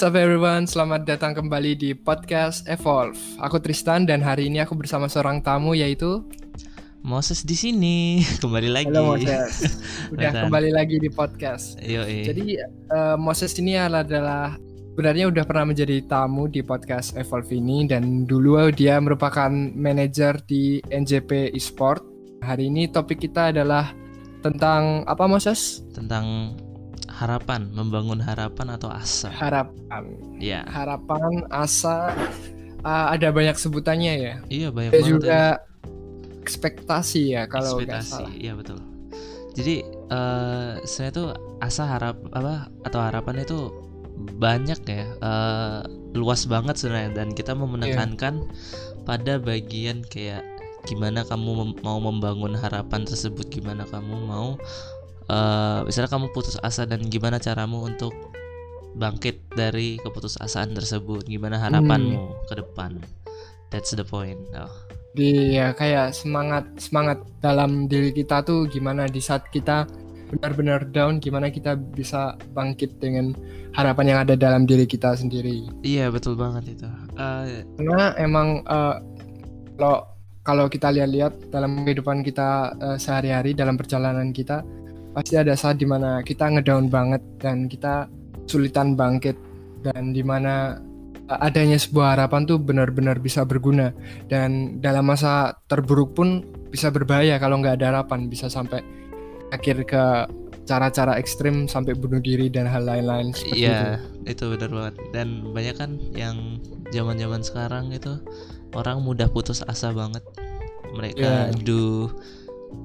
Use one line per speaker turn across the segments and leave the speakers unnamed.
What's up everyone, selamat datang kembali di podcast Evolve. Aku Tristan dan hari ini aku bersama seorang tamu yaitu
Moses di sini kembali lagi.
Halo Moses. Udah kembali lagi di podcast.
Yo,
Jadi eh, Moses ini adalah sebenarnya udah pernah menjadi tamu di podcast Evolve ini dan dulu dia merupakan manajer di NJP Esport. Hari ini topik kita adalah tentang apa Moses?
tentang harapan, membangun harapan atau asa.
Harapan.
Ya,
Harapan, asa, eh, ada banyak sebutannya ya.
iya banyak
Ada
banget
juga
ya.
ekspektasi ya kalau nggak salah.
ekspektasi. Iya betul. Jadi eh saya tuh asa harap apa atau harapan itu banyak ya, eh, luas banget sebenarnya dan kita mau
Iya.
menekankan pada bagian kayak gimana kamu mem- mau membangun harapan tersebut, gimana kamu mau eh misalnya kamu putus asa dan gimana caramu untuk bangkit dari keputusasaan tersebut, gimana
Hmm.
harapanmu ke depan. That's the point. Oh.
Di ya kayak semangat semangat dalam diri kita tuh gimana di saat kita benar-benar down gimana kita bisa bangkit dengan harapan yang ada dalam diri kita sendiri.
Iya betul banget itu. Eh,
Karena emang eh, kalau kalau kita lihat-lihat dalam kehidupan kita eh, sehari-hari dalam perjalanan kita pasti ada saat di mana kita ngedown banget dan kita sulitan bangkit dan di mana eh, adanya sebuah harapan tuh benar-benar bisa berguna dan dalam masa terburuk pun bisa berbahaya kalau nggak ada harapan bisa sampai akhir ke cara-cara ekstrim sampai bunuh diri dan hal lain-lain seperti itu.
Iya, itu benar banget. Dan banyak kan yang zaman-zaman sekarang itu orang mudah putus asa banget. Mereka
Iya.
do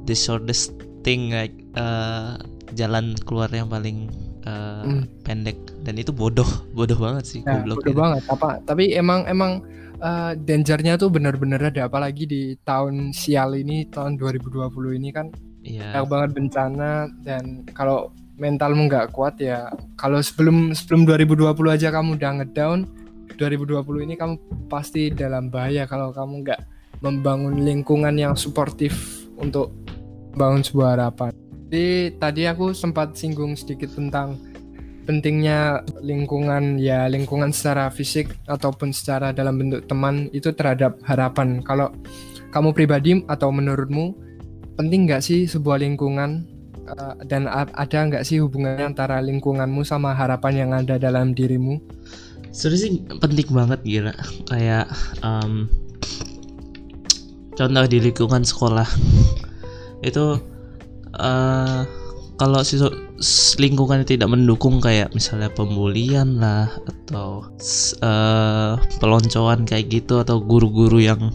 the shortest thing like eh, jalan keluar yang paling eh,
Hmm.
pendek dan itu bodoh, bodoh banget sih,
Ya,
goblok
bodoh
gitu.
banget. Apa? Tapi emang emang eh, dangernya tuh benar-benar ada. Apalagi di tahun sial ini, tahun 2020 ini kan
Iya.
banyak banget bencana dan kalau mentalmu nggak kuat ya. Kalau sebelum sebelum 2020 aja kamu udah ngedown, 2020 ini kamu pasti dalam bahaya kalau kamu nggak membangun lingkungan yang suportif untuk bangun sebuah harapan. Jadi tadi aku sempat singgung sedikit tentang pentingnya lingkungan ya lingkungan secara fisik ataupun secara dalam bentuk teman itu terhadap harapan. Kalau kamu pribadi atau menurutmu penting nggak sih sebuah lingkungan uh, dan ada nggak sih hubungannya antara lingkunganmu sama harapan yang ada dalam dirimu?
Sebenarnya sih penting banget gila. Kayak em, contoh di lingkungan sekolah itu eh kalau lingkungan tidak mendukung kayak misalnya pembulian lah atau eh, peloncoan kayak gitu atau guru-guru yang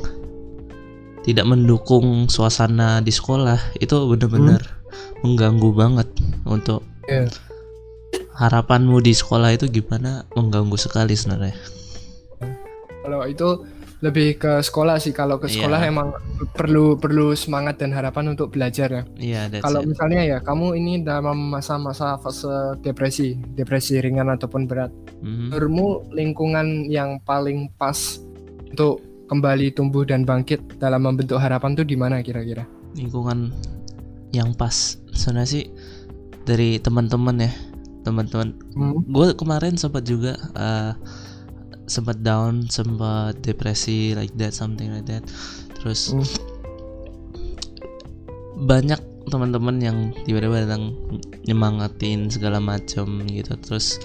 tidak mendukung suasana di sekolah itu benar-benar mengganggu banget untuk
Iya.
harapanmu di sekolah itu gimana? Mengganggu sekali sebenarnya.
Kalau itu lebih ke sekolah sih. Kalau ke
Iya.
sekolah emang perlu perlu semangat dan harapan untuk belajar ya.
iya that's
Kalau
it.
misalnya ya kamu ini dalam masa-masa fase depresi, depresi ringan ataupun berat,
Mhm.
menurutmu lingkungan yang paling pas untuk kembali tumbuh dan bangkit dalam membentuk harapan tuh di mana kira-kira?
lingkungan yang pas sebenarnya sih dari teman-teman ya teman-teman
Hmm.
gue kemarin sempat juga eh, sempat down sempat depresi like that something like that terus
Hmm.
banyak teman-teman yang tiba-tiba datang nyemangatin segala macam gitu terus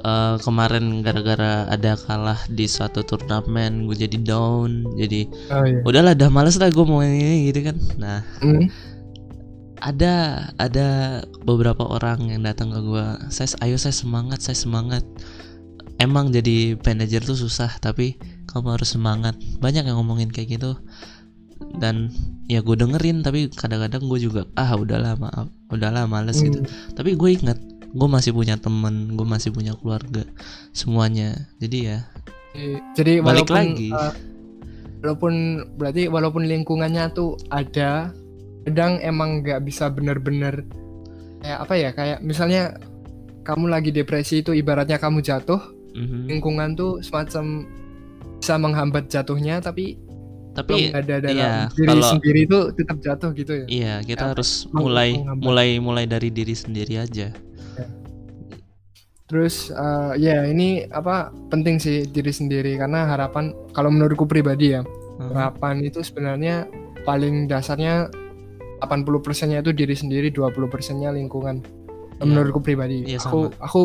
eh, kemarin gara-gara ada kalah di suatu turnamen gue jadi down jadi
Oh iya.
udahlah dah males lah gue mau ini gitu kan nah
Hmm.
ada ada beberapa orang yang datang ke gua saya ayo saya semangat saya semangat emang jadi manajer tuh susah tapi kamu harus semangat banyak yang ngomongin kayak gitu dan ya gue dengerin tapi kadang-kadang gue juga ah udahlah maaf udahlah males gitu
Hmm.
tapi gue ingat gue masih punya temen gue masih punya keluarga semuanya jadi ya
Jadi
Balik
walaupun
lagi.
eh, walaupun berarti walaupun lingkungannya tuh ada, kadang emang nggak bisa bener-bener kayak apa ya kayak misalnya kamu lagi depresi itu ibaratnya kamu jatuh,
mhm.
lingkungan tuh semacam bisa menghambat jatuhnya tapi
tapi
ada dalam
iya,
diri
kalau-
sendiri itu tetap jatuh gitu ya.
Iya, kita
Apa,
harus mulai
menghambat.
mulai mulai dari diri sendiri aja.
Terus eh, ya ini apa penting sih diri sendiri karena harapan kalau menurutku pribadi ya
Hmm.
harapan itu sebenarnya paling dasarnya 80 persennya itu diri sendiri 20 persennya lingkungan
Iya.
menurutku pribadi
Iya,
aku aku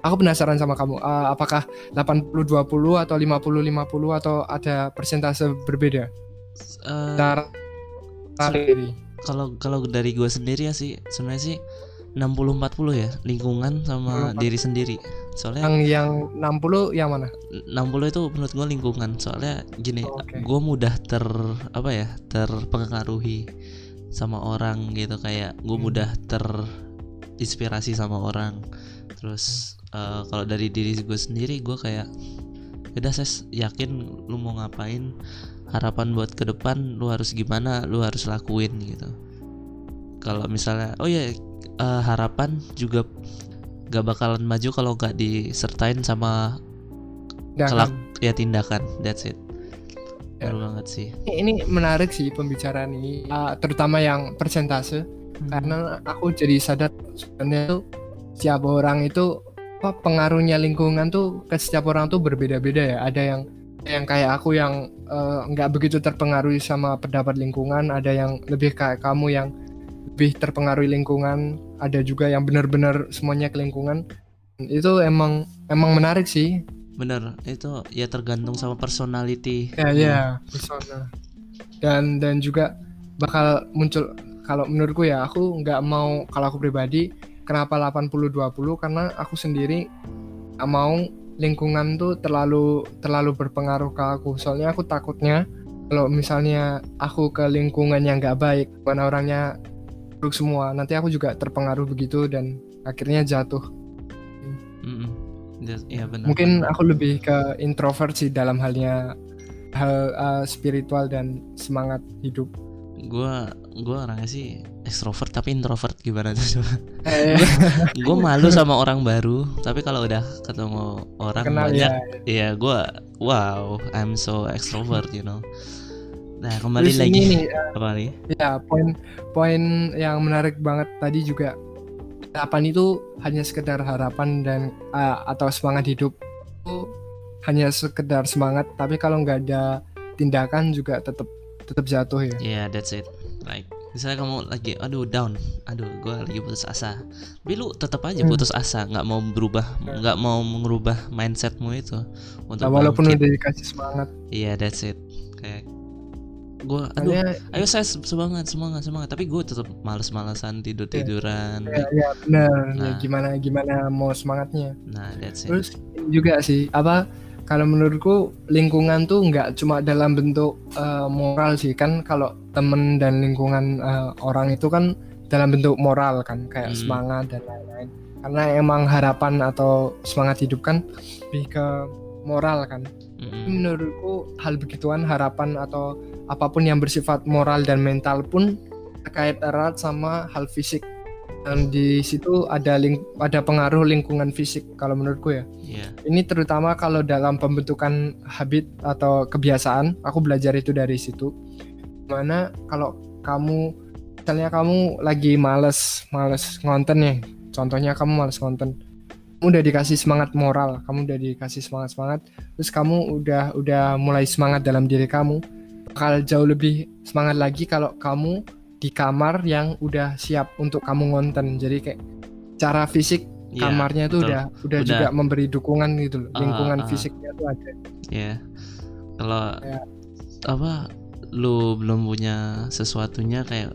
aku penasaran sama kamu. Eh, apakah 80 20 atau 50 50 atau ada persentase berbeda?
Eh,
cara sendiri.
kalau kalau dari gue sendiri ya sih sebenarnya sih 60 40 ya lingkungan sama
60,
diri sendiri. Soalnya
yang yang 60 yang mana?
60 itu menurut gue lingkungan. Soalnya gini
Oh, oke.
gue mudah ter apa ya terpengaruhi sama orang gitu. Kayak gue
Hmm.
mudah terinspirasi sama orang. Terus eh, kalau dari diri gue sendiri gue kayak udah saya yakin lu mau ngapain? Harapan buat ke depan lu harus gimana? Lu harus lakuin gitu. Kalau misalnya oh ya eh, harapan juga gak bakalan maju kalau gak disertain sama kelak ya tindakan. That's it.
Ya.
Banget sih.
Ini, menarik sih pembicaraan ini Uh, terutama yang persentase. Karena aku jadi sadar sebenarnya tuh setiap orang itu apa pengaruhnya lingkungan tuh ke setiap orang tuh berbeda-beda ya. Ada yang yang kayak aku yang eh, nggak begitu terpengaruh sama pendapat lingkungan ada yang lebih kayak kamu yang lebih terpengaruh lingkungan ada juga yang benar-benar semuanya ke lingkungan. Itu emang emang menarik sih.
Bener itu ya tergantung sama personality.
Ya ya persona dan dan juga bakal muncul kalau menurutku ya aku nggak mau kalau aku pribadi kenapa 80-20 karena aku sendiri mau lingkungan tuh terlalu terlalu berpengaruh ke aku. Soalnya aku takutnya kalau misalnya aku ke lingkungan yang nggak baik mana orangnya buruk semua nanti aku juga terpengaruh begitu dan akhirnya jatuh.
Ya benar
mungkin aku lebih ke introvert sih dalam halnya hal uh, spiritual dan semangat hidup.
Gua gua orangnya sih ekstrovert tapi introvert gimana tuh?
Eh,
gue malu sama orang baru tapi kalau udah ketemu orang
kenal
banyak
ya
ya gue wow I'm so extrovert you know. Nah kembali
Terus
lagi.
ini nih, uh,
apa nih
ya poin poin yang menarik banget tadi juga. Harapan itu hanya sekedar harapan dan uh, atau semangat hidup itu hanya sekedar semangat tapi kalau nggak ada tindakan juga tetap tetap jatuh ya.
Yeah that's it. Like misalnya kamu lagi aduh down aduh gue lagi putus asa tapi lu tetap aja
Hmm.
putus asa nggak mau berubah
Ya.
nggak mau mengubah mindsetmu itu untuk
Nah, walaupun
bangkit.
udah dikasih semangat
iya that's it kayak gue aduh ayo saya se- semangat semangat semangat tapi gue tetap males-malesan tidur tiduran
ya, ya benar ya
Nah.
gimana gimana mau semangatnya
nah that's it
Terus juga sih apa kalau menurutku lingkungan tuh nggak cuma dalam bentuk eh, moral sih kan. Kalau temen dan lingkungan eh, orang itu kan dalam bentuk moral kan. Kayak
Hmm.
semangat dan lain-lain. Karena emang harapan atau semangat hidup kan lebih ke moral kan.
Mm-mm.
menurutku hal begituan harapan atau apa pun yang bersifat moral dan mental pun terkait erat sama hal fisik dan di situ ada ling ada pengaruh lingkungan fisik kalau menurutku ya.
Iya.
ini terutama kalau dalam pembentukan habit atau kebiasaan aku belajar itu dari situ. Mana kalau kamu misalnya kamu lagi males males ngonten nih contohnya kamu males ngonten. Kamu udah dikasih semangat moral kamu udah dikasih semangat semangat terus kamu udah udah mulai semangat dalam diri kamu. Bakal jauh lebih semangat lagi kalau kamu di kamar yang udah siap untuk kamu ngonten jadi kayak cara fisik
Iya,
kamarnya itu udah, udah
Udah.
juga memberi dukungan gitu loh
Ah,
lingkungan
ah.
fisiknya tuh ada
ya kalau
Ya.
apa lu belum punya sesuatunya kayak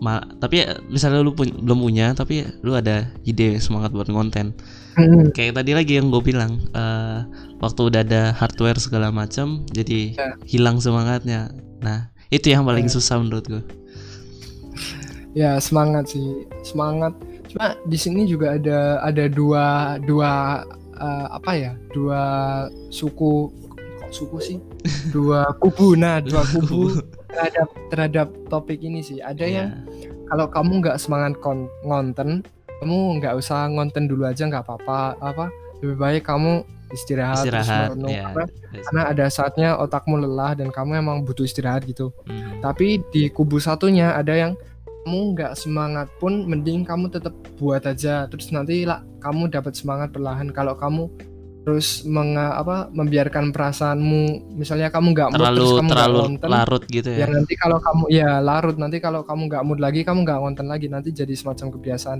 ma tapi ya, misalnya lu pun- belum punya tapi lu ada ide semangat buat konten
Hmm,
kayak tadi lagi yang gue bilang eh, waktu udah ada hardware segala macam jadi
Ya.
hilang semangatnya nah itu yang paling
Ya.
susah menurut gue
ya semangat sih. Semangat. Cuma di sini juga ada ada dua dua eh, apa ya? Dua suku. Kok suku sih? Dua kubu. Nah dua kubu terhadap terhadap topik ini sih. Ada yang
Iya.
kalau kamu nggak semangat kon ngonten kamu nggak usah ngonten dulu aja nggak apa-apa. Apa? Lebih baik kamu istirahat, terus
istirahat
merenung.
ya
karena, karena ada saatnya otakmu lelah dan kamu emang butuh istirahat gitu.
Mhm.
tapi di kubu satunya ada yang kamu nggak semangat pun mending kamu tetap buat aja. Terus nanti lah kamu dapat semangat perlahan. Kalau kamu terus menga, apa membiarkan perasaanmu misalnya kamu nggak mood
terlalu
terus kamu
terlalu
ngonten
larut gitu
ya.
ya
nanti kalau kamu ya larut. Nanti kalau kamu nggak mood lagi kamu nggak ngonten lagi nanti jadi semacam kebiasaan.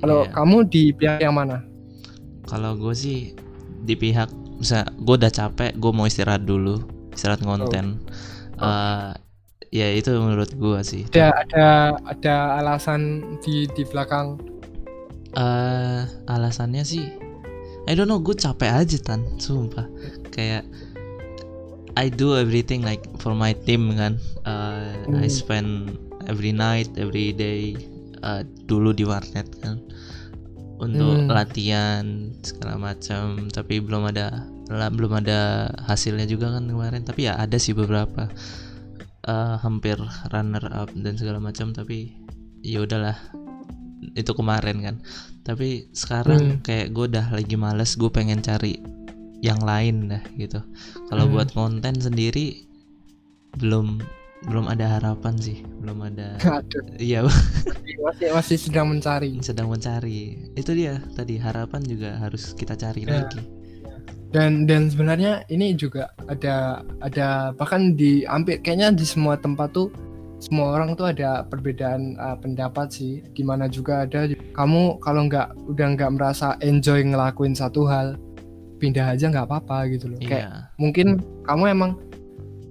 Kalau
Iya.
kamu di pihak yang mana?
Kalau gue sih di pihak bisa gue udah capek gue mau istirahat dulu istirahat konten
Oh.
Eh, ya itu menurut gue sih.
Ada ada ada alasan di di belakang.
Eh alasannya sih I don't know gue capek aja tan. Sumpah. Kayak I do everything like for my team kan. I
Hmm.
spend every night every day eh, dulu di warnet kan. Untuk
Hmm.
latihan segala macam. Tapi belum ada belum ada hasilnya juga kan kemarin. Tapi ya ada sih beberapa eh, hampir runner up dan segala macam tapi ya udahlah. Itu kemarin kan. Tapi sekarang
Hmm.
kayak gue udah lagi males gue pengen cari yang lain dah gitu. Kalau
Hmm.
buat konten sendiri belum belum ada harapan sih. Belum ada iya.
Masih masih sedang mencari.
Sedang mencari. Itu dia tadi harapan juga harus kita cari
Ya.
lagi
dan dan sebenarnya ini juga ada ada bahkan di hampir kayaknya di semua tempat tuh semua orang tuh ada perbedaan uh, pendapat sih. Di mana juga ada kamu kalau nggak udah nggak merasa enjoy ngelakuin satu hal pindah aja nggak apa-apa gitu loh. Kayak
iya.
mungkin kamu emang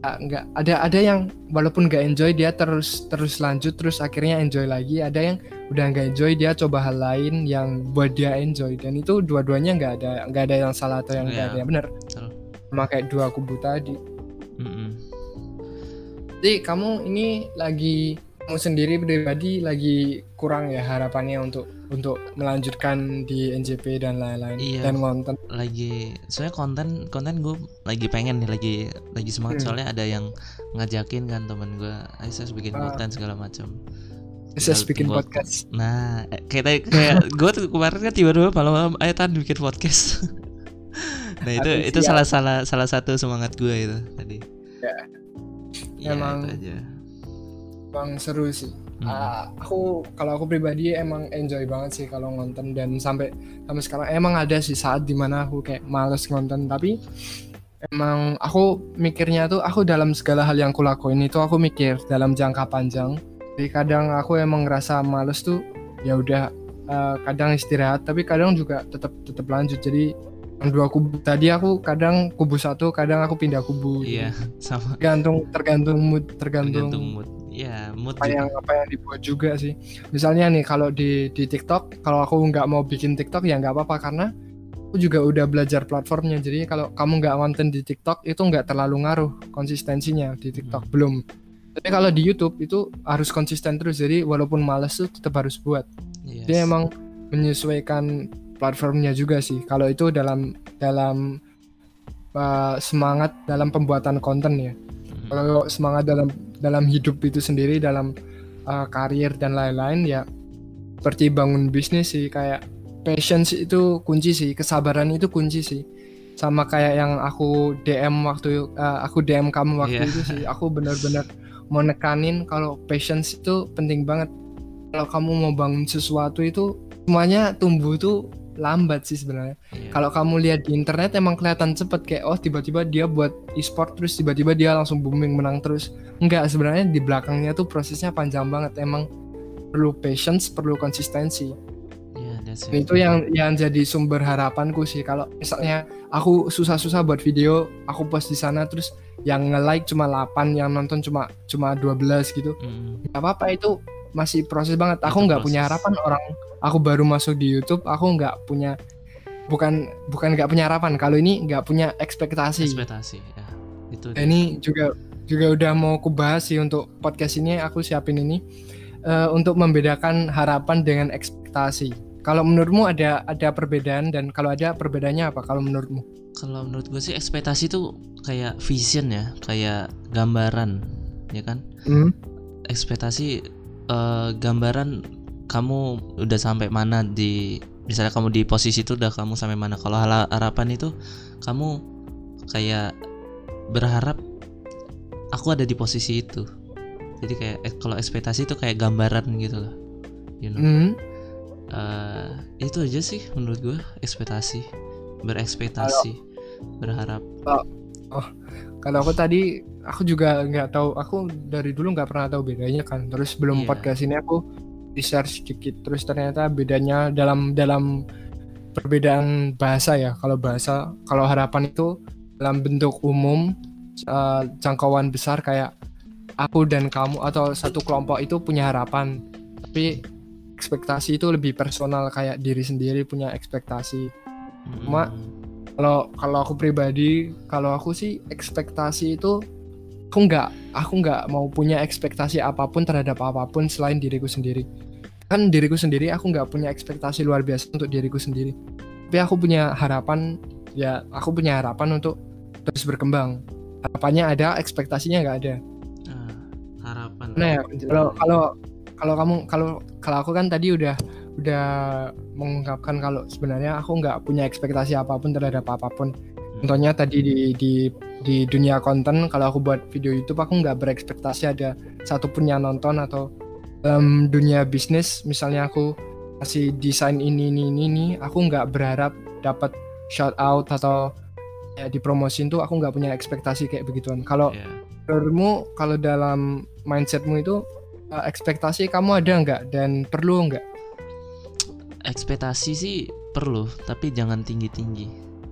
nggak. Ada ada yang walaupun nggak enjoy dia terus terus lanjut terus akhirnya enjoy lagi. Ada yang udah nggak enjoy dia coba hal lain yang buat dia enjoy. Dan itu dua-duanya nggak ada nggak ada yang salah atau yang nggak
Iya,
ada. Yang benar sama kayak dua kubu tadi.
Mm-mm.
jadi kamu ini lagi kamu sendiri pribadi lagi kurang ya harapannya untuk untuk melanjutkan di NJP dan lain-lain
Iya.
dan konten
lagi soalnya konten konten gue lagi pengen nih lagi lagi semangat
Hmm.
soalnya ada yang ngajakin kan temen gue ayo saya bikin
Ah.
konten segala macam Tinggal
bikin podcast
nah eh, kayak tadi- kayak gue tuh kemarin kan tiba-tiba malam-malam ayo tan bikin podcast nah itu
Aduh,
itu
siap.
salah salah salah satu semangat gue itu tadi
Ya.
Ya,
Emang-
itu aja
Bang seru sih.
Hmm.
Ah, aku kalau aku pribadi emang enjoy banget sih kalau ngonten dan sampai sampai sekarang. Emang ada sih saat di mana aku kayak males ngonten tapi emang aku mikirnya tuh aku dalam segala hal yang kulakuin itu aku mikir dalam jangka panjang. Jadi kadang aku emang ngerasa males tuh ya udah eh, kadang istirahat tapi kadang juga tetap tetap lanjut. Jadi yang dua kubu tadi aku kadang kubu satu kadang aku pindah kubu.
Iya sama.
tergantung tergantung mood tergantung,
tergantung mood ya mood
apa yang
juga
apa yang dibuat juga sih. Misalnya nih kalau di di TikTok kalau aku nggak mau bikin TikTok ya nggak apa-apa karena aku juga udah belajar platformnya. Jadi kalau kamu nggak konten di TikTok itu nggak terlalu ngaruh konsistensinya di TikTok.
Hmm.
belum. Tapi kalau di YouTube itu harus konsisten terus. Jadi walaupun males tuh tetap harus buat.
Yes.
dia emang menyesuaikan platformnya juga sih. Kalau itu dalam dalam uh, semangat dalam pembuatan konten ya.
Mm.
kalau semangat dalam dalam hidup itu sendiri dalam uh, karir dan lain-lain ya seperti bangun bisnis sih kayak patience itu kunci sih kesabaran itu kunci sih sama kayak yang aku DM waktu uh, aku DM kamu waktu
Iya.
itu sih aku benar-benar mau nekanin kalau patience itu penting banget kalau kamu mau bangun sesuatu itu semuanya tumbuh tuh lambat sih sebenarnya.
Iya.
kalau kamu lihat di internet emang kelihatan cepet kayak oh tiba-tiba dia buat e-sport terus tiba-tiba dia langsung booming menang terus. Enggak sebenarnya di belakangnya tuh prosesnya panjang banget. Emang perlu patience perlu konsistensi.
Iya, that's
itu yang yang jadi sumber harapanku sih. Kalau misalnya aku susah-susah buat video aku post di sana terus yang nge-like cuma 8 yang nonton cuma cuma 12 gitu.
Mm.
nggak apa-apa itu masih proses banget. Aku
Itu
nggak punya harapan orang aku baru masuk di YouTube aku nggak punya bukan bukan nggak punya harapan. Kalau ini nggak punya ekspektasi.
Ekspektasi ya. Itu
Dan
dia.
ini juga juga udah mau aku bahas sih untuk podcast ini aku siapin ini eh, untuk membedakan harapan dengan ekspektasi. Kalau menurutmu ada ada perbedaan dan kalau ada perbedaannya apa kalau menurutmu?
Kalau menurut gue sih ekspektasi tuh kayak vision ya kayak gambaran ya kan?
Hmm,
ekspektasi eh, gambaran kamu udah sampai mana di misalnya kamu di posisi itu udah kamu sampai mana. Kalau harapan itu kamu kayak berharap aku ada di posisi itu. Jadi kayak eh, kalau ekspektasi itu kayak gambaran gitu loh you know.
Hmm.
Eh, itu aja sih menurut gue ekspektasi. Berekspektasi berharap
Kalau aku tadi aku juga nggak tahu, aku dari dulu nggak pernah tahu bedanya kan. Terus sebelum
Iya.
podcast ini aku research sedikit. Terus ternyata bedanya dalam dalam perbedaan bahasa ya. Kalau bahasa, kalau harapan itu dalam bentuk umum eh, jangkauan besar kayak aku dan kamu atau satu kelompok itu punya harapan. Tapi ekspektasi itu lebih personal kayak diri sendiri punya ekspektasi. Cuma,
Mm,
kalau kalau aku pribadi kalau aku sih ekspektasi itu aku nggak aku nggak mau punya ekspektasi apa pun terhadap apa pun selain diriku sendiri. Kan diriku sendiri aku nggak punya ekspektasi luar biasa untuk diriku sendiri. Tapi aku punya harapan ya aku punya harapan untuk terus berkembang. Harapannya ada ekspektasinya nggak ada.
Ah, harapan.
Nah kalau kalau kalau kamu kalau kalau aku kan tadi udah udah mengungkapkan kalau sebenarnya aku nggak punya ekspektasi apa pun terhadap apa pun. Contohnya tadi di di di dunia konten kalau aku buat video YouTube aku nggak berekspektasi ada satupun yang nonton atau dalam dunia bisnis. Misalnya aku kasih desain ini ini ini, ini aku nggak berharap dapat shout out atau ya dipromosin tuh aku nggak punya ekspektasi kayak begituan. Kalau
ya
menurutmu kalau dalam mindsetmu itu uh, ekspektasi kamu ada nggak dan perlu nggak?
Ekspektasi sih perlu tapi jangan tinggi tinggi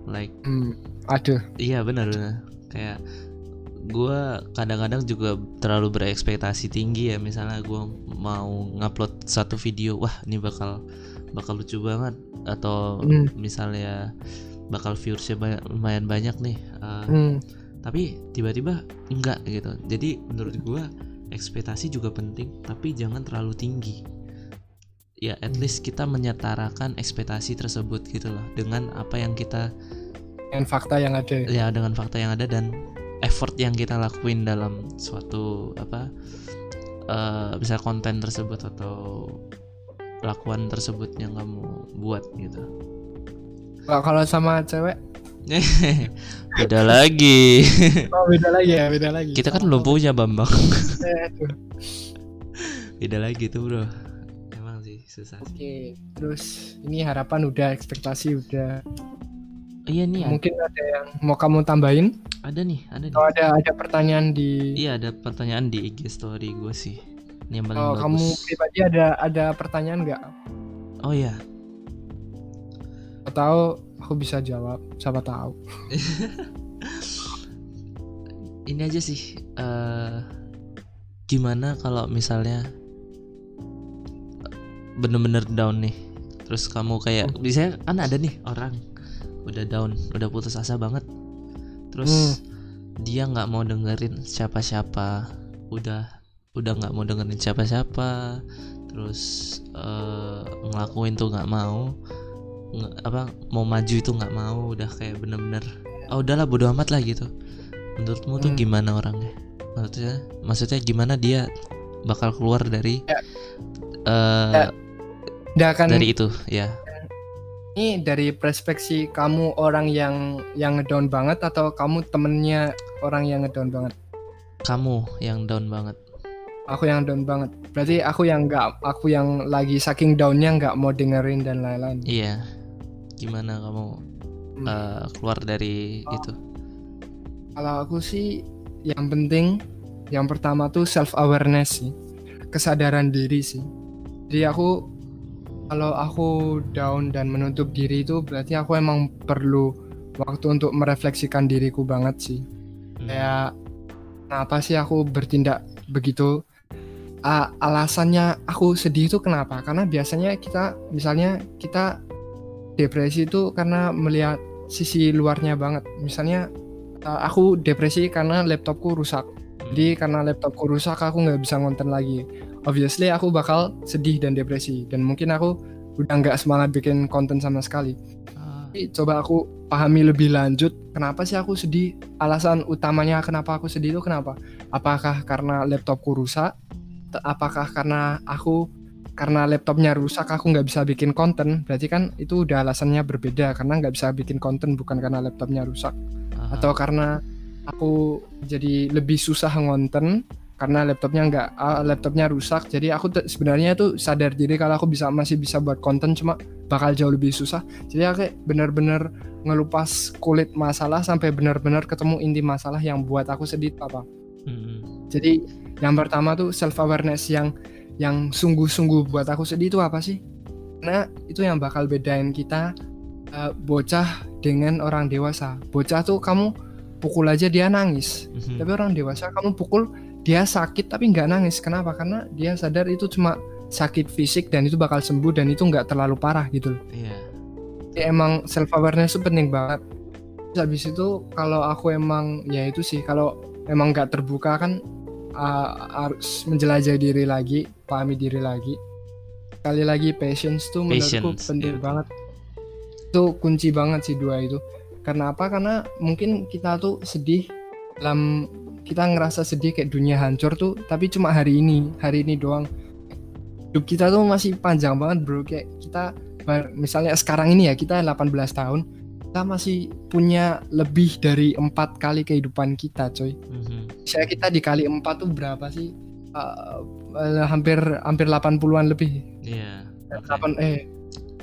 like
Hmm, aduh.
iya benar benar. Kayak gua kadang-kadang juga terlalu berekspektasi tinggi ya. Misalnya gua mau ngupload satu video wah ini bakal bakal lucu banget. Atau
Hmm.
misalnya bakal viewersnya ba- lumayan banyak nih uh,
Hmm,
tapi tiba-tiba enggak gitu. Jadi menurut gua ekspektasi juga penting tapi jangan terlalu tinggi ya at least kita menyetarakan ekspektasi tersebut gitu loh dengan apa yang kita
dengan fakta yang ada.
ya dengan fakta yang ada dan effort yang kita lakuin dalam suatu apa eh bisa konten tersebut atau lakuan tersebut yang kamu buat gitu.
Kalau kalau sama cewek,
beda lagi.
Oh beda lagi ya, beda lagi.
kita kan belum punya bambang. Beda lagi tuh bro susah sih.
Oke, terus ini harapan udah, ekspektasi udah.
iya nih ada,
Mungkin ada yang mau kamu tambahin?
ada nih ada nih
Atau ada ada pertanyaan di?
iya ada pertanyaan di IG story gue sih ini yang paling
Oh,
bagus
kamu pribadi ada ada pertanyaan nggak?
oh iya
Atau aku bisa jawab, siapa tahu.
ini aja sih eh gimana kalau misalnya bener-bener down nih. Terus kamu kayak biasanya kan ada nih orang udah down udah putus asa banget. Terus dia nggak mau dengerin siapa-siapa udah udah nggak mau dengerin siapa-siapa. Terus eh, ngelakuin tuh nggak mau nge- apa mau maju itu nggak mau udah kayak bener-bener oh udahlah bodo amat lah gitu. Menurutmu tuh
Hmm.
gimana orangnya? Maksudnya maksudnya gimana dia bakal keluar dari
Ya.
eh,
Ya. Nggak akan
dari itu ya
ini dari perspektif kamu orang yang yang ngedown banget atau kamu temennya orang yang ngedown banget?
kamu yang down banget
Aku yang down banget. Berarti aku yang nggak, aku yang lagi saking downnya nggak mau dengerin dan lain-lain.
iya gimana kamu
Hmm.
eh, keluar dari
Oh.
itu
Kalau aku sih yang penting yang pertama tuh self awareness sih. Kesadaran diri sih. Jadi aku kalau aku down dan menutup diri itu berarti aku emang perlu waktu untuk merefleksikan diriku banget sih.
Hmm.
Kayak kenapa sih aku bertindak begitu? A- alasannya aku sedih itu kenapa? Karena biasanya kita misalnya kita depresi itu karena melihat sisi luarnya banget. Misalnya uh, aku depresi karena laptopku rusak. Jadi karena laptopku rusak aku nggak bisa ngonten lagi. Obviously aku bakal sedih dan depresi dan mungkin aku udah nggak semangat bikin konten sama sekali. Tapi coba aku pahami lebih lanjut kenapa sih aku sedih. Alasan utamanya kenapa aku sedih itu kenapa? Apakah karena laptopku rusak? Apakah karena aku karena laptopnya rusak aku nggak bisa bikin konten? Berarti kan itu udah alasannya berbeda karena nggak bisa bikin konten bukan karena laptopnya rusak atau karena aku jadi lebih susah ngonten karena laptopnya nggak ah, laptopnya rusak. Jadi aku sebenarnya tuh sadar diri kalau aku bisa masih bisa buat konten cuma bakal jauh lebih susah. Jadi aku bener-bener ngelupas kulit masalah sampai bener-bener ketemu inti masalah yang buat aku sedih apa
Mm-mm.
jadi yang pertama tuh self awareness yang yang sungguh-sungguh buat aku sedih itu apa sih? Karena itu yang bakal bedain kita eh, bocah dengan orang dewasa. Bocah tuh kamu pukul aja dia nangis.
Mhm.
tapi orang dewasa kamu pukul dia sakit tapi nggak nangis. Kenapa? Karena dia sadar itu cuma sakit fisik dan itu bakal sembuh dan itu nggak terlalu parah gitu loh.
Iya.
Emang self awareness itu penting banget. Terus habis itu kalau aku emang ya itu sih kalau emang nggak terbuka kan uh, harus menjelajah diri lagi pahami diri lagi. Sekali lagi patience tuh menurutku
Patience,
penting
iya.
banget. Itu kunci banget sih dua itu. Karena apa? Karena mungkin kita tuh sedih dalam kita ngerasa sedih kayak dunia hancur tuh tapi cuma hari ini hari ini doang hidup kita tuh masih panjang banget bro kayak kita misalnya sekarang ini ya kita 18 tahun kita masih punya lebih dari empat kali kehidupan kita coy
Mhm.
saya kita dikali empat tuh berapa sih Uh, uh, hampir hampir 80-an lebih
Iya. Oke.
8 eh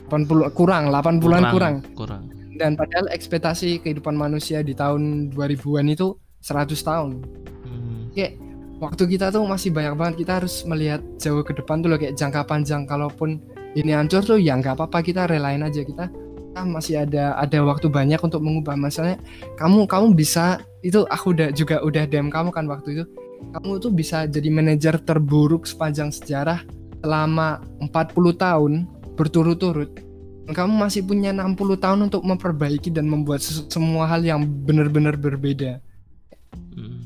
80 kurang 80-an kurang
Kurang.
dan padahal ekspektasi kehidupan manusia di tahun 2000-an itu 100 tahun.
Mhm.
kayak waktu kita tuh masih banyak banget kita harus melihat jauh ke depan tuh loh kayak jangka panjang. Kalaupun ini hancur tuh ya nggak apa-apa kita relain aja. Kita kita masih ada ada waktu banyak untuk mengubah. Masalahnya kamu kamu bisa itu aku udah juga udah DM kamu kan waktu itu. Kamu tuh bisa jadi manajer terburuk sepanjang sejarah selama 40 tahun berturut-turut. Dan kamu masih punya 60 tahun untuk memperbaiki dan membuat semua hal yang benar-benar berbeda.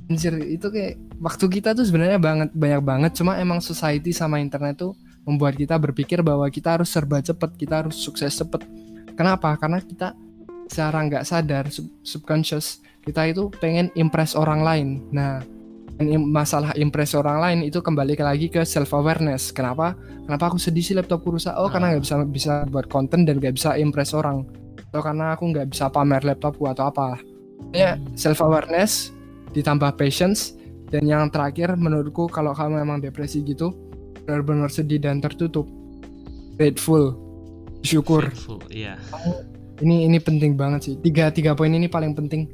Anjir itu kayak waktu kita tuh sebenarnya banget banyak banget. Cuma emang society sama internet tuh membuat kita berpikir bahwa kita harus serba cepet kita harus sukses cepet. Kenapa? Karena kita secara nggak sadar sub- subconscious kita itu pengen impress orang lain. Nah masalah impress orang lain itu kembali ke- lagi ke self awareness kenapa? Kenapa aku sedih sih laptopku rusak? Oh karena nggak bisa bisa buat konten dan nggak bisa impress orang. Atau karena aku nggak bisa pamer laptopku atau apa. Ya self awareness ditambah patience. Dan yang terakhir menurutku kalau kamu emang depresi gitu benar-benar sedih dan tertutup. Grateful. Syukur.
Grateful, Iya.
ini ini penting banget sih. Tiga tiga poin ini paling penting.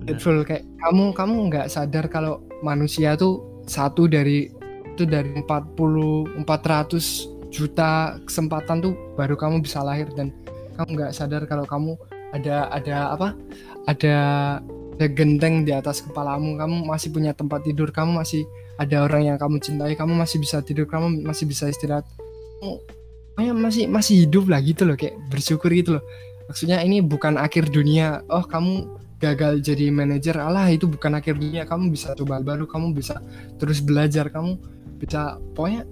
Benar.
grateful kayak kamu kamu nggak sadar kalau manusia tuh satu dari itu dari 40 400 juta kesempatan tuh baru kamu bisa lahir. Dan kamu nggak sadar kalau kamu ada ada apa? Ada ada genteng di atas kepalamu. Kamu masih punya tempat tidur kamu masih ada orang yang kamu cintai kamu masih bisa tidur kamu masih bisa istirahat. Kamu masih masih hidup lah gitu loh kayak bersyukur gitu loh. Maksudnya ini bukan akhir dunia. Oh kamu gagal jadi manajer. Alah itu bukan akhir dunia. Kamu bisa coba baru kamu bisa terus belajar. Kamu bisa pokoknya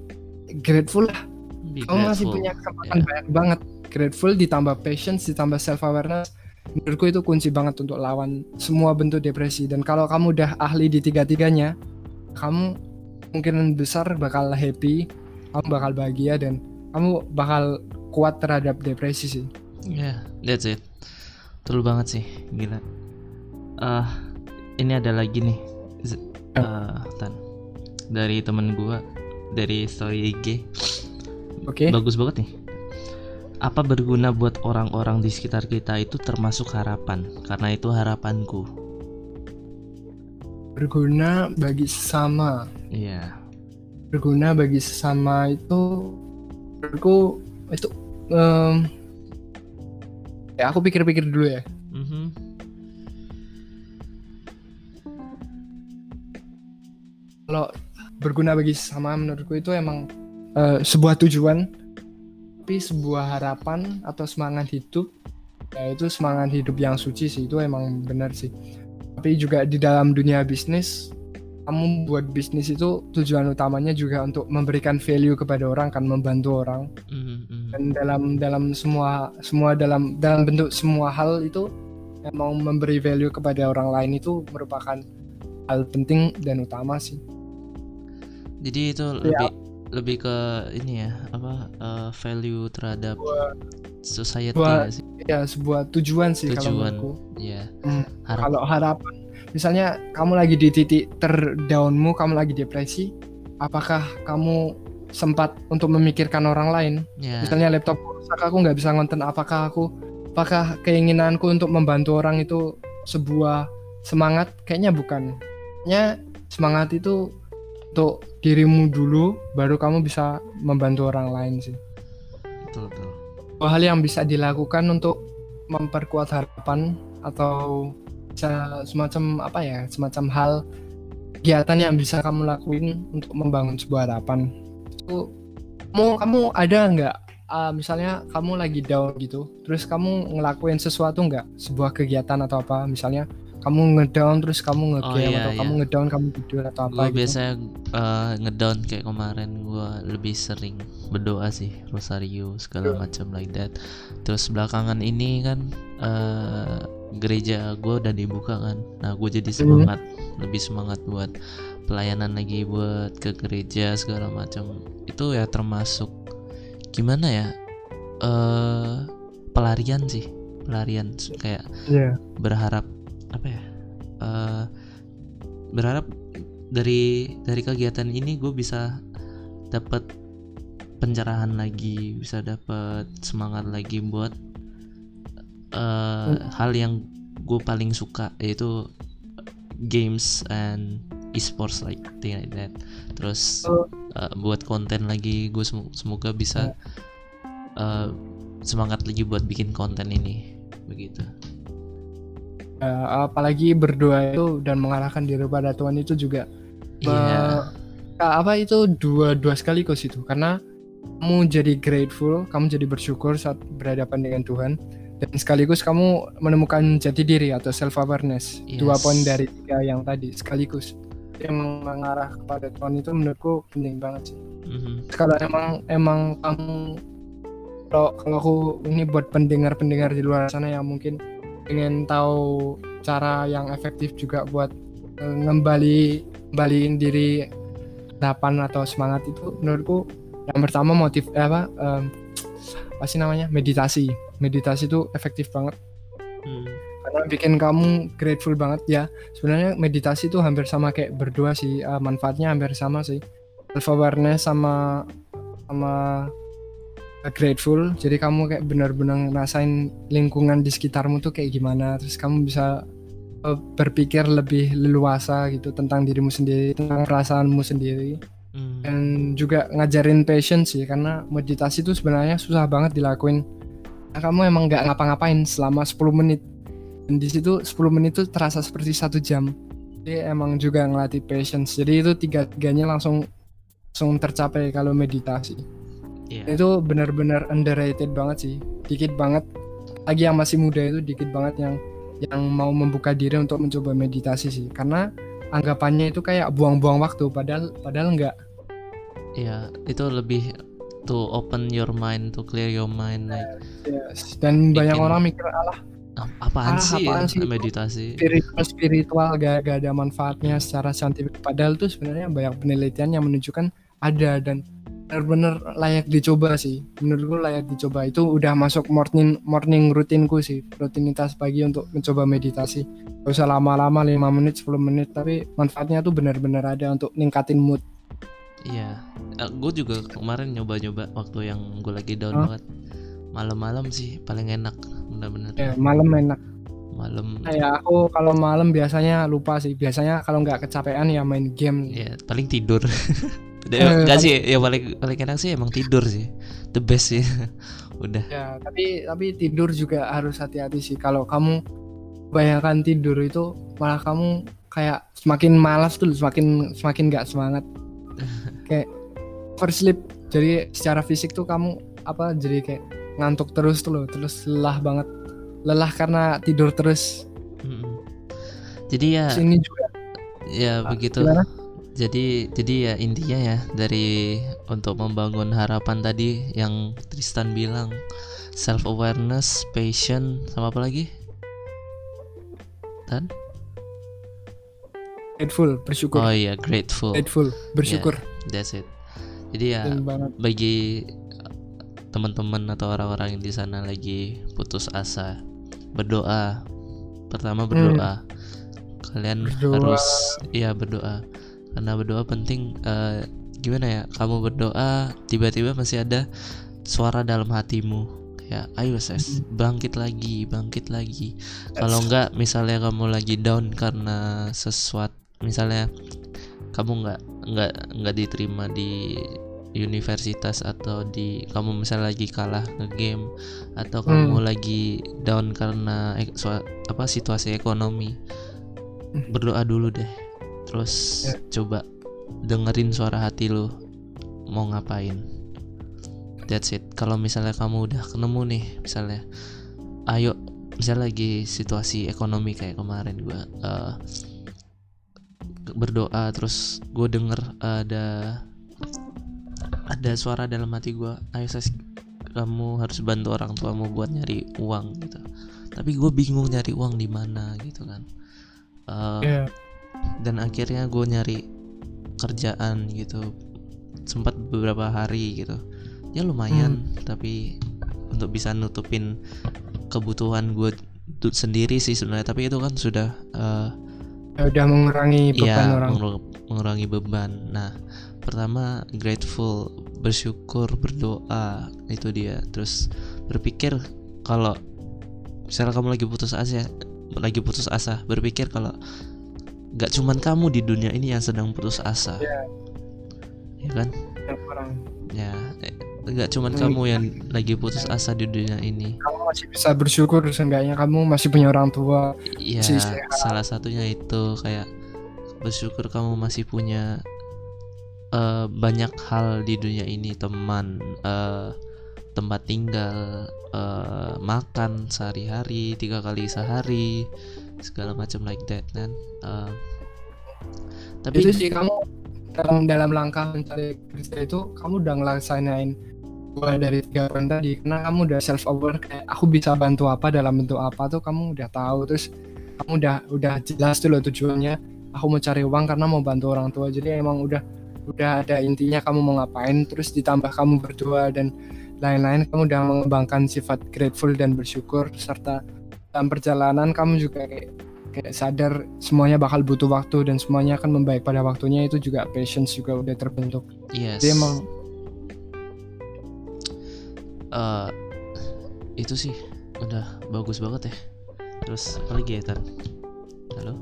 grateful lah.
Be
kamu masih
grateful.
punya kesempatan
Ya.
banyak banget. Grateful ditambah patience ditambah self awareness menurutku itu kunci banget untuk lawan semua bentuk depresi. Dan kalau kamu udah ahli di tiga-tiganya kamu kemungkinan besar bakal happy kamu bakal bahagia dan kamu bakal kuat terhadap depresi sih.
Ya, that's it. Betul banget sih, gila. Ah, ini ada lagi nih, ah, Tan, dari temen gua, dari story IG,
oke.
Bagus banget nih. Apa berguna buat orang-orang di sekitar kita itu termasuk harapan, karena itu harapanku.
berguna bagi sesama.
Iya,
berguna bagi sesama itu menurutku itu em, ya aku pikir-pikir dulu ya.
Mhm.
kalau berguna bagi sesama menurutku itu emang eh, sebuah tujuan tapi sebuah harapan atau semangat hidup ya itu semangat hidup yang suci sih itu emang benar sih tapi juga di dalam dunia bisnis kamu buat bisnis itu tujuan utamanya juga untuk memberikan value kepada orang kan membantu orang
Mhm, mhm.
dan dalam dalam semua semua dalam dalam bentuk semua hal itu emang memberi value kepada orang lain itu merupakan hal penting dan utama sih
Jadi itu
Ya.
lebih lebih ke ini ya, apa eh, value terhadap society
Buat-
nggak sih?
ya sebuah tujuan sih kalau
Tujuan.
menurutku
Iya.
Hmm,
Harap.
kalau harapan misalnya kamu lagi di titik terdownmu kamu lagi depresi apakah kamu sempat untuk memikirkan orang lain
ya
misalnya laptop rusak aku nggak bisa ngonten apakah aku apakah keinginanku untuk membantu orang itu sebuah semangat kayaknya bukan kayaknya semangat itu untuk dirimu dulu baru kamu bisa membantu orang lain sih.
Betul betul.
Hal yang bisa dilakukan untuk memperkuat harapan atau bisa semacam apa ya semacam hal kegiatan yang bisa kamu lakuin untuk membangun sebuah harapan. Itu kamu kamu ada nggak? Uh, misalnya kamu lagi down gitu terus kamu ngelakuin sesuatu nggak? Sebuah kegiatan atau apa? Misalnya kamu ngedown terus kamu ngegame
iya,
atau
iya.
kamu ngedown kamu tidur atau apa gitu
biasanya eh, ngedown kayak kemarin gue lebih sering berdoa sih rosario segala
Iya.
macam like that terus belakangan ini kan eh, gereja gue udah dibuka kan nah gue jadi semangat lebih semangat buat pelayanan lagi buat ke gereja segala macam itu ya termasuk gimana ya eh pelarian sih pelarian kayak
Iya.
berharap apa ya? Eh, berharap dari dari kegiatan ini gue bisa dapat pencerahan lagi bisa dapat semangat lagi buat eh, hal yang gue paling suka yaitu games and esports like thing like that. Terus eh, buat konten lagi gue semoga bisa eh, semangat lagi buat bikin konten ini begitu
Eh, apalagi berdoa itu dan mengarahkan diri pada Tuhan itu juga
Iya.
Kak, apa itu dua dua sekaligus itu karena kamu jadi grateful kamu jadi bersyukur saat berhadapan dengan Tuhan dan sekaligus kamu menemukan jati diri atau self awareness dua
Yes.
poin dari tiga yang tadi sekaligus yang mengarah kepada Tuhan itu menurutku penting banget sih
Mhm.
kalau emang emang kamu kalau kalau aku ini buat pendengar pendengar di luar sana yang mungkin ingin tahu cara yang efektif juga buat eh, ngembali ngembaliin diri harapan atau semangat itu menurutku yang pertama motif eh, apa em, apa sih namanya meditasi. Meditasi itu efektif banget.
Hmm.
karena bikin kamu grateful banget ya. Sebenarnya meditasi itu hampir sama kayak berdoa sih eh, manfaatnya hampir sama sih. Self awareness sama sama grateful. Jadi kamu kayak benar-benar ngerasain lingkungan di sekitarmu tuh kayak gimana. Terus kamu bisa eh, berpikir lebih leluasa gitu tentang dirimu sendiri tentang perasaanmu sendiri.
Hmm.
dan juga ngajarin patience sih karena meditasi itu sebenarnya susah banget dilakuin. Nah, kamu emang nggak ngapa-ngapain selama 10 menit. Dan di situ 10 menit itu terasa seperti satu jam. Jadi emang juga ngelatih patience. Jadi itu tiga-tiganya langsung langsung tercapai kalau meditasi
Iya.
itu benar-benar underrated banget sih dikit banget lagi yang masih muda itu dikit banget yang yang mau membuka diri untuk mencoba meditasi sih karena anggapannya itu kayak buang-buang waktu padahal padahal enggak
Iya, itu lebih to open your mind, to clear your mind like
Yes. Dan banyak
Bikin-
orang mikir alah
"Ah, apaan
Ah,
sih
apaan
ya,
sih itu?"
meditasi?
spiritual spiritual gak, gak ada manfaatnya secara saintifik. Padahal tuh sebenarnya banyak penelitian yang menunjukkan ada dan benar-benar layak dicoba sih. Menurutku layak dicoba. Itu udah masuk morning morning rutinku sih. Rutinitas pagi untuk mencoba meditasi. Gak usah lama-lama 5 menit 10 menit tapi manfaatnya tuh benar-benar ada untuk ningkatin mood.
Iya, gue juga kemarin nyoba-nyoba waktu yang gue lagi down
Hah?
banget. Malam-malam sih paling enak, benar-benar.
Ya, malam enak.
Malam,
Kayak aku kalau malam biasanya lupa sih. Biasanya kalau nggak kecapean ya main game.
ya paling tidur.
Eh,
Enggak sih, ya paling paling enak sih emang tidur sih, the best sih. Udah.
Ya, tapi tapi tidur juga harus hati-hati sih. Kalau kamu bayangkan tidur itu malah kamu kayak semakin malas tuh, semakin semakin nggak semangat. kayak oversleep. Jadi secara fisik tuh kamu apa? Jadi kayak ngantuk terus tuh loh, terus lelah banget. Lelah karena tidur terus.
Mm-mm. Jadi ya,
Terus ini juga
ya begitu.
gimana?
Jadi jadi ya intinya ya dari untuk membangun harapan tadi yang Tristan bilang self awareness, passion sama apa lagi? Dan
grateful, bersyukur.
oh iya grateful.
Grateful, bersyukur.
That's it. Jadi ya bagi uh, teman-teman atau orang-orang yang di sana lagi putus asa, berdoa. Pertama berdoa. kalian
Berdoa.
harus ya berdoa karena berdoa penting eh, gimana ya kamu berdoa tiba-tiba masih ada suara dalam hatimu. Kayak ayo ses bangkit lagi bangkit lagi. Kalau enggak misalnya kamu lagi down karena sesuatu misalnya kamu nggak nggak nggak diterima di universitas atau di kamu misalnya lagi kalah nge-game atau kamu lagi down karena ek- apa situasi ekonomi
Hmm.
berdoa dulu deh terus
Ya.
coba dengerin suara hati lu mau ngapain that's it kalau misalnya kamu udah ketemu nih misalnya ayo misalnya lagi situasi ekonomi kayak kemarin gua eh, berdoa terus gue denger ada ada suara dalam hati gua ayo Sas, kamu harus bantu orang tuamu buat nyari uang gitu tapi gue bingung nyari uang di mana gitu kan Eh,
Iya.
Dan akhirnya gue nyari kerjaan gitu sempat beberapa hari gitu ya lumayan tapi untuk bisa nutupin kebutuhan gue sendiri sih sebenarnya tapi itu kan sudah
Ya udah mengurangi beban
Iya,
orang.
mengur- mengurangi beban. Nah, pertama grateful, bersyukur, berdoa, itu dia. Terus berpikir kalau misalnya kamu lagi putus asa, lagi putus asa, berpikir kalau gak cuman kamu di dunia ini yang sedang putus asa,
Iya.
ya kan? Ya, eh, gak cuman
Hmm.
kamu yang lagi putus asa di dunia ini.
Kamu masih bisa bersyukur seenggaknya kamu masih punya orang tua.
Iya, salah satunya itu kayak bersyukur kamu masih punya eh, banyak hal di dunia ini, teman, eh, tempat tinggal, eh, makan sehari-hari, tiga kali sehari, segala macam like that kan. Eh, tapi
Itu sih kamu dalam dalam langkah mencari kerja itu kamu udah ngelaksanain dua dari tiga poin tadi. Karena kamu udah self aware kayak aku bisa bantu apa dalam bentuk apa tuh kamu udah tahu. Terus kamu udah udah jelas tuh loh tujuannya aku mau cari uang karena mau bantu orang tua. Jadi emang udah udah ada intinya kamu mau ngapain terus ditambah kamu berdua dan lain-lain kamu udah mengembangkan sifat grateful dan bersyukur serta dalam perjalanan kamu juga kayak kayak sadar semuanya bakal butuh waktu dan semuanya akan membaik pada waktunya itu juga patience juga udah terbentuk
yes.
jadi emang
eh, itu sih udah bagus banget ya. Terus apa lagi ya Tan? Halo?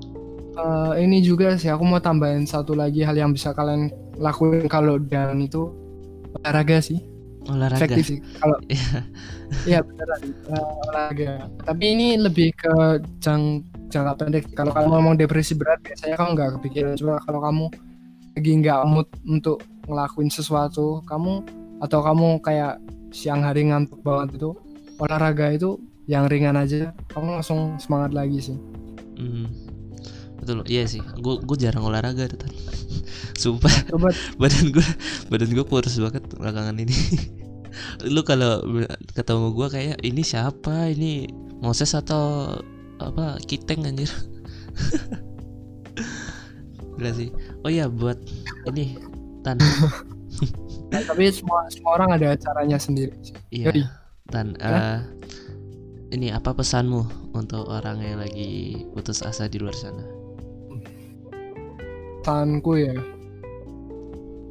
eh, ini juga sih aku mau tambahin satu lagi hal yang bisa kalian lakuin kalau down itu olahraga sih
Olahraga.
efektif sih. Kalau
Iya.
iya beneran. Eh, olahraga. Tapi ini lebih ke jang, jangka pendek. Kalau kamu ngomong depresi berat biasanya kamu nggak kepikiran. Coba kalau kamu lagi nggak mood untuk ngelakuin sesuatu kamu atau kamu kayak siang hari ngantuk banget itu olahraga itu yang ringan aja kamu langsung semangat lagi sih.
Hmm, betul iya sih. Gue gue jarang olahraga tuh Tan. sumpah.
Coba
badan gue badan gue kurus banget belakangan ini. Lu kalau ketemu gue kayak ini siapa? Ini Moses atau apa Kiteng anjir? Gila sih. Oh iya buat ini Tan.
Nah, tapi semua semua orang ada caranya sendiri
iya. Tan eh, ini apa pesanmu untuk orang yang lagi putus asa di luar sana
Saranku ya.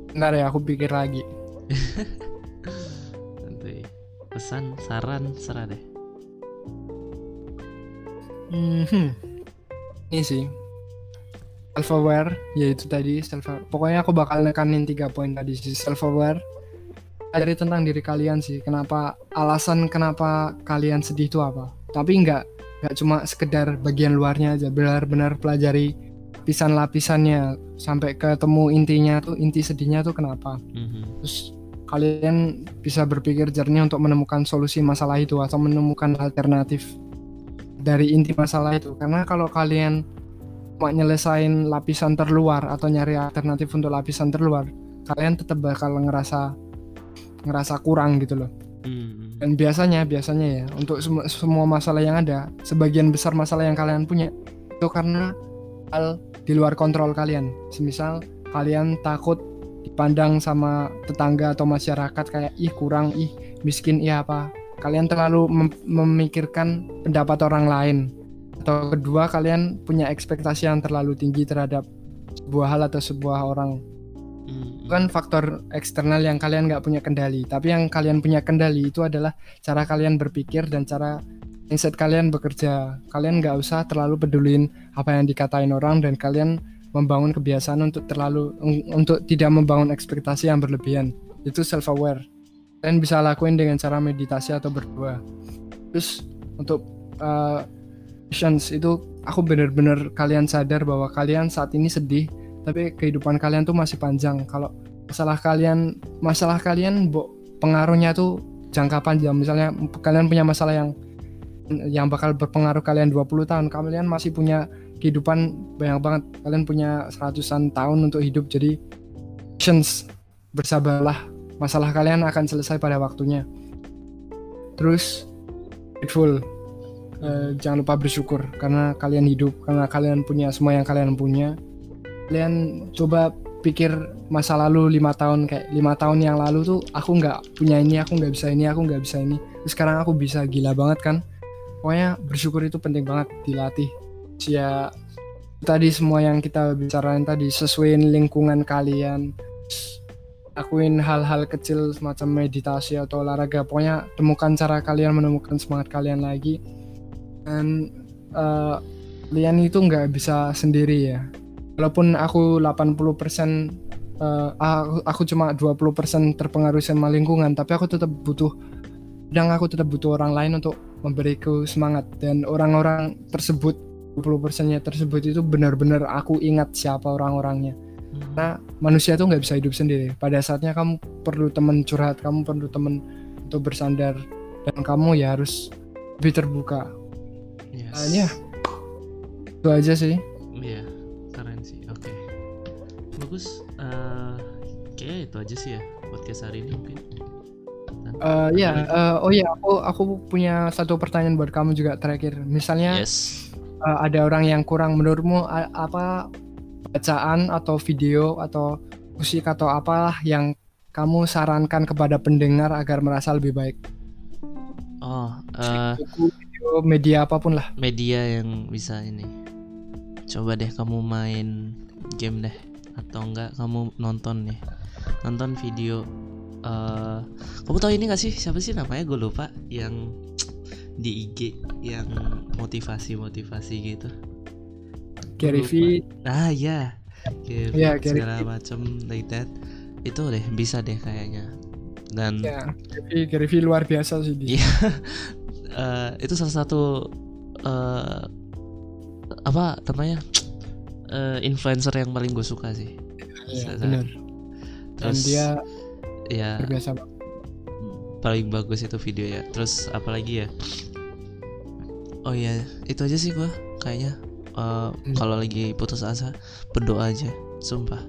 Bentar ya aku pikir lagi.
Nanti pesan saran serah deh.
Mhm. Ini sih. Self aware yaitu tadi self pokoknya aku bakal nekanin tiga poin tadi sih self aware dari tentang diri kalian sih kenapa alasan kenapa kalian sedih itu apa. Tapi nggak nggak cuma sekedar bagian luarnya aja benar-benar pelajari lapisan-lapisannya sampai ketemu intinya tuh inti sedihnya tuh kenapa
Mhm.
terus kalian bisa berpikir jernih untuk menemukan solusi masalah itu atau menemukan alternatif dari inti masalah itu karena kalau kalian cuma nyelesain lapisan terluar atau nyari alternatif untuk lapisan terluar kalian tetap bakal ngerasa ngerasa kurang gitu loh
Mhm.
dan biasanya biasanya ya untuk sem- semua masalah yang ada sebagian besar masalah yang kalian punya itu karena hal di luar kontrol kalian. Semisal kalian takut dipandang sama tetangga atau masyarakat kayak ih kurang ih miskin ih apa. Kalian terlalu mem- memikirkan pendapat orang lain. Atau kedua kalian punya ekspektasi yang terlalu tinggi terhadap sebuah hal atau sebuah orang.
Hmm,
bukan faktor eksternal yang kalian nggak punya kendali. Tapi yang kalian punya kendali itu adalah cara kalian berpikir dan cara mindset kalian bekerja. Kalian nggak usah terlalu pedulin apa yang dikatain orang dan kalian membangun kebiasaan untuk terlalu un- untuk tidak membangun ekspektasi yang berlebihan. Itu self aware kalian bisa lakuin dengan cara meditasi atau berdoa. Terus untuk uh, itu aku bener-bener kalian sadar bahwa kalian saat ini sedih tapi kehidupan kalian tuh masih panjang. Kalau masalah kalian masalah kalian bo, pengaruhnya tuh jangka panjang. Misalnya kalian punya masalah yang yang bakal berpengaruh kalian 20 tahun. Kalian masih punya kehidupan banyak banget. Kalian punya seratusan tahun untuk hidup. Jadi patience bersabarlah. Masalah kalian akan selesai pada waktunya. Terus grateful. Eh, jangan lupa bersyukur karena kalian hidup karena kalian punya semua yang kalian punya. Kalian coba pikir masa lalu lima tahun kayak lima tahun yang lalu tuh aku nggak punya ini aku nggak bisa ini aku nggak bisa ini. Terus sekarang aku bisa gila banget kan pokoknya bersyukur itu penting banget dilatih. Ya tadi semua yang kita bicarain tadi sesuaiin lingkungan kalian lakuin hal-hal kecil semacam meditasi atau olahraga. Pokoknya temukan cara kalian menemukan semangat kalian lagi. Dan eh, kalian itu nggak bisa sendiri ya. Walaupun aku 80% eh, aku, aku cuma 20% terpengaruh sama lingkungan tapi aku tetap butuh dan aku tetap butuh orang lain untuk memberiku semangat dan orang-orang tersebut 20% nya tersebut itu benar-benar aku ingat siapa orang-orangnya
hmm.
karena manusia tuh nggak bisa hidup sendiri pada saatnya kamu perlu teman curhat kamu perlu teman untuk bersandar dan kamu ya harus lebih terbuka
Yes.
Nah, ya itu aja sih
Iya, keren sih. Oke. Bagus. eh kayaknya itu aja sih ya podcast hari ini mungkin.
Eh, ya
Boleh.
eh, oh ya aku aku punya satu pertanyaan buat kamu juga terakhir misalnya
Yes.
eh, ada orang yang kurang menurutmu a- apa bacaan atau video atau musik atau apalah yang kamu sarankan kepada pendengar agar merasa lebih baik
Oh,
buku video media apa pun lah
media yang bisa ini. Coba deh kamu main game deh atau enggak kamu nonton nih. Nonton video eh kamu tahu ini gak sih siapa sih namanya gue lupa yang di IG yang motivasi-motivasi gitu.
Gary. V
Ah ya. Gary
Iya, Gary
segala macam like that. Itu deh bisa deh kayaknya. Dan
ya Gary V, Gary V luar biasa sih dia
Iya. Eh, itu salah satu eh apa namanya? Eh, influencer yang paling gue suka sih.
Iya,
Sa-
benar dan
Terus
dia
ya
luar biasa banget.
paling bagus itu video ya. Terus apalagi ya? Oh iya, itu aja sih gua kayaknya. Eh,
Hmm.
Kalau lagi putus asa, berdoa aja. Sumpah,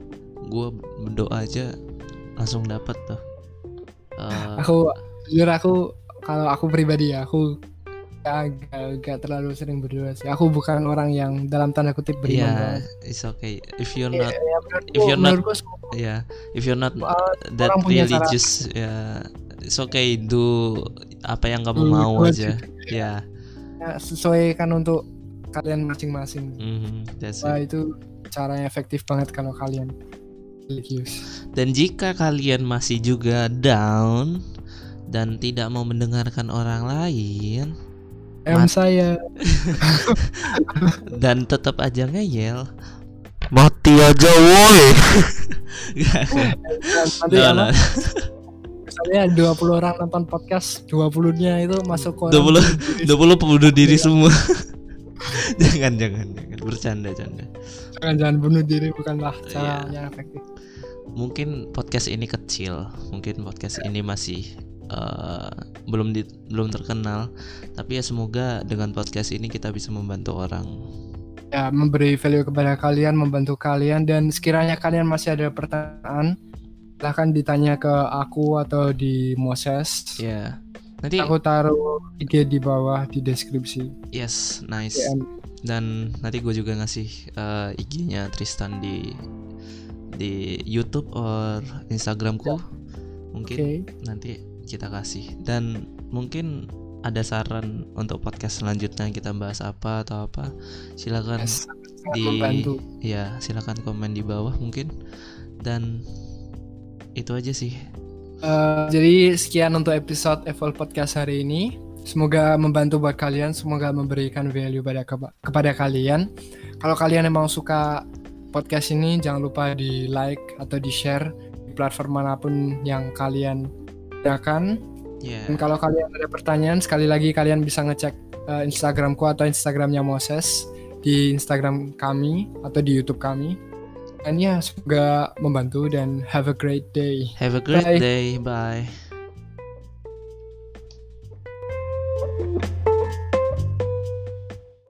gua berdoa aja langsung dapat tuh. Eh,
aku jujur aku kalau aku pribadi ya aku gak, gak, gak terlalu sering berdoa sih aku bukan orang yang dalam tanda kutip beriman
Iya,
banget.
it's okay. If you're
Ya,
not,
ya, menurutku-
if you're not- yeah, if you're not
uh,
that religious, ya, it's okay. Do apa yang kamu
Hmm,
mau
gua
aja. Ya,
ya, sesuaikan untuk kalian masing-masing
mhm, that's
Wah
it.
itu cara yang efektif banget kalau kalian religius
Dan jika kalian masih juga down dan tidak mau mendengarkan orang lain
em
Mat-
saya
dan tetap aja ngeyel, mati aja woi. Gak, gak.
nanti
No,
apa,
no.
misalnya 20 orang nonton podcast 20 nya itu masuk ke
20 20 pembunuh diri semua. jangan jangan jangan bercanda canda.
jangan jangan bunuh diri bukanlah cara
Iya.
yang efektif
Mungkin podcast ini kecil, mungkin podcast ini masih eh, belum di, belum terkenal, tapi ya semoga dengan podcast ini kita bisa membantu orang.
Ya memberi value kepada kalian, membantu kalian dan sekiranya kalian masih ada pertanyaan silahkan ditanya ke aku atau di Moses.
Ya. Nanti
Aku taruh IG di bawah di deskripsi.
yes, nice.
DM.
Dan nanti gue juga ngasih eh, IG-nya Tristan di di YouTube or Instagramku. Mungkin
Oke.
nanti kita kasih dan mungkin ada saran untuk podcast selanjutnya kita bahas apa atau apa silakan
Yes,
di
membantu.
ya silakan komen di bawah mungkin dan itu aja sih
Eh, jadi sekian untuk episode Evolve Podcast hari ini. Semoga membantu buat kalian, semoga memberikan value pada keba- kepada kalian. Kalau kalian emang suka podcast ini, jangan lupa di like atau di share di platform mana pun yang kalian gunakan.
Yeah.
Dan kalau kalian ada pertanyaan, sekali lagi kalian bisa ngecek uh, Instagramku atau Instagramnya Moses di Instagram kami atau di YouTube kami. Dan ya, semoga membantu dan have a great day.
Have a great
Bye.
day. Bye.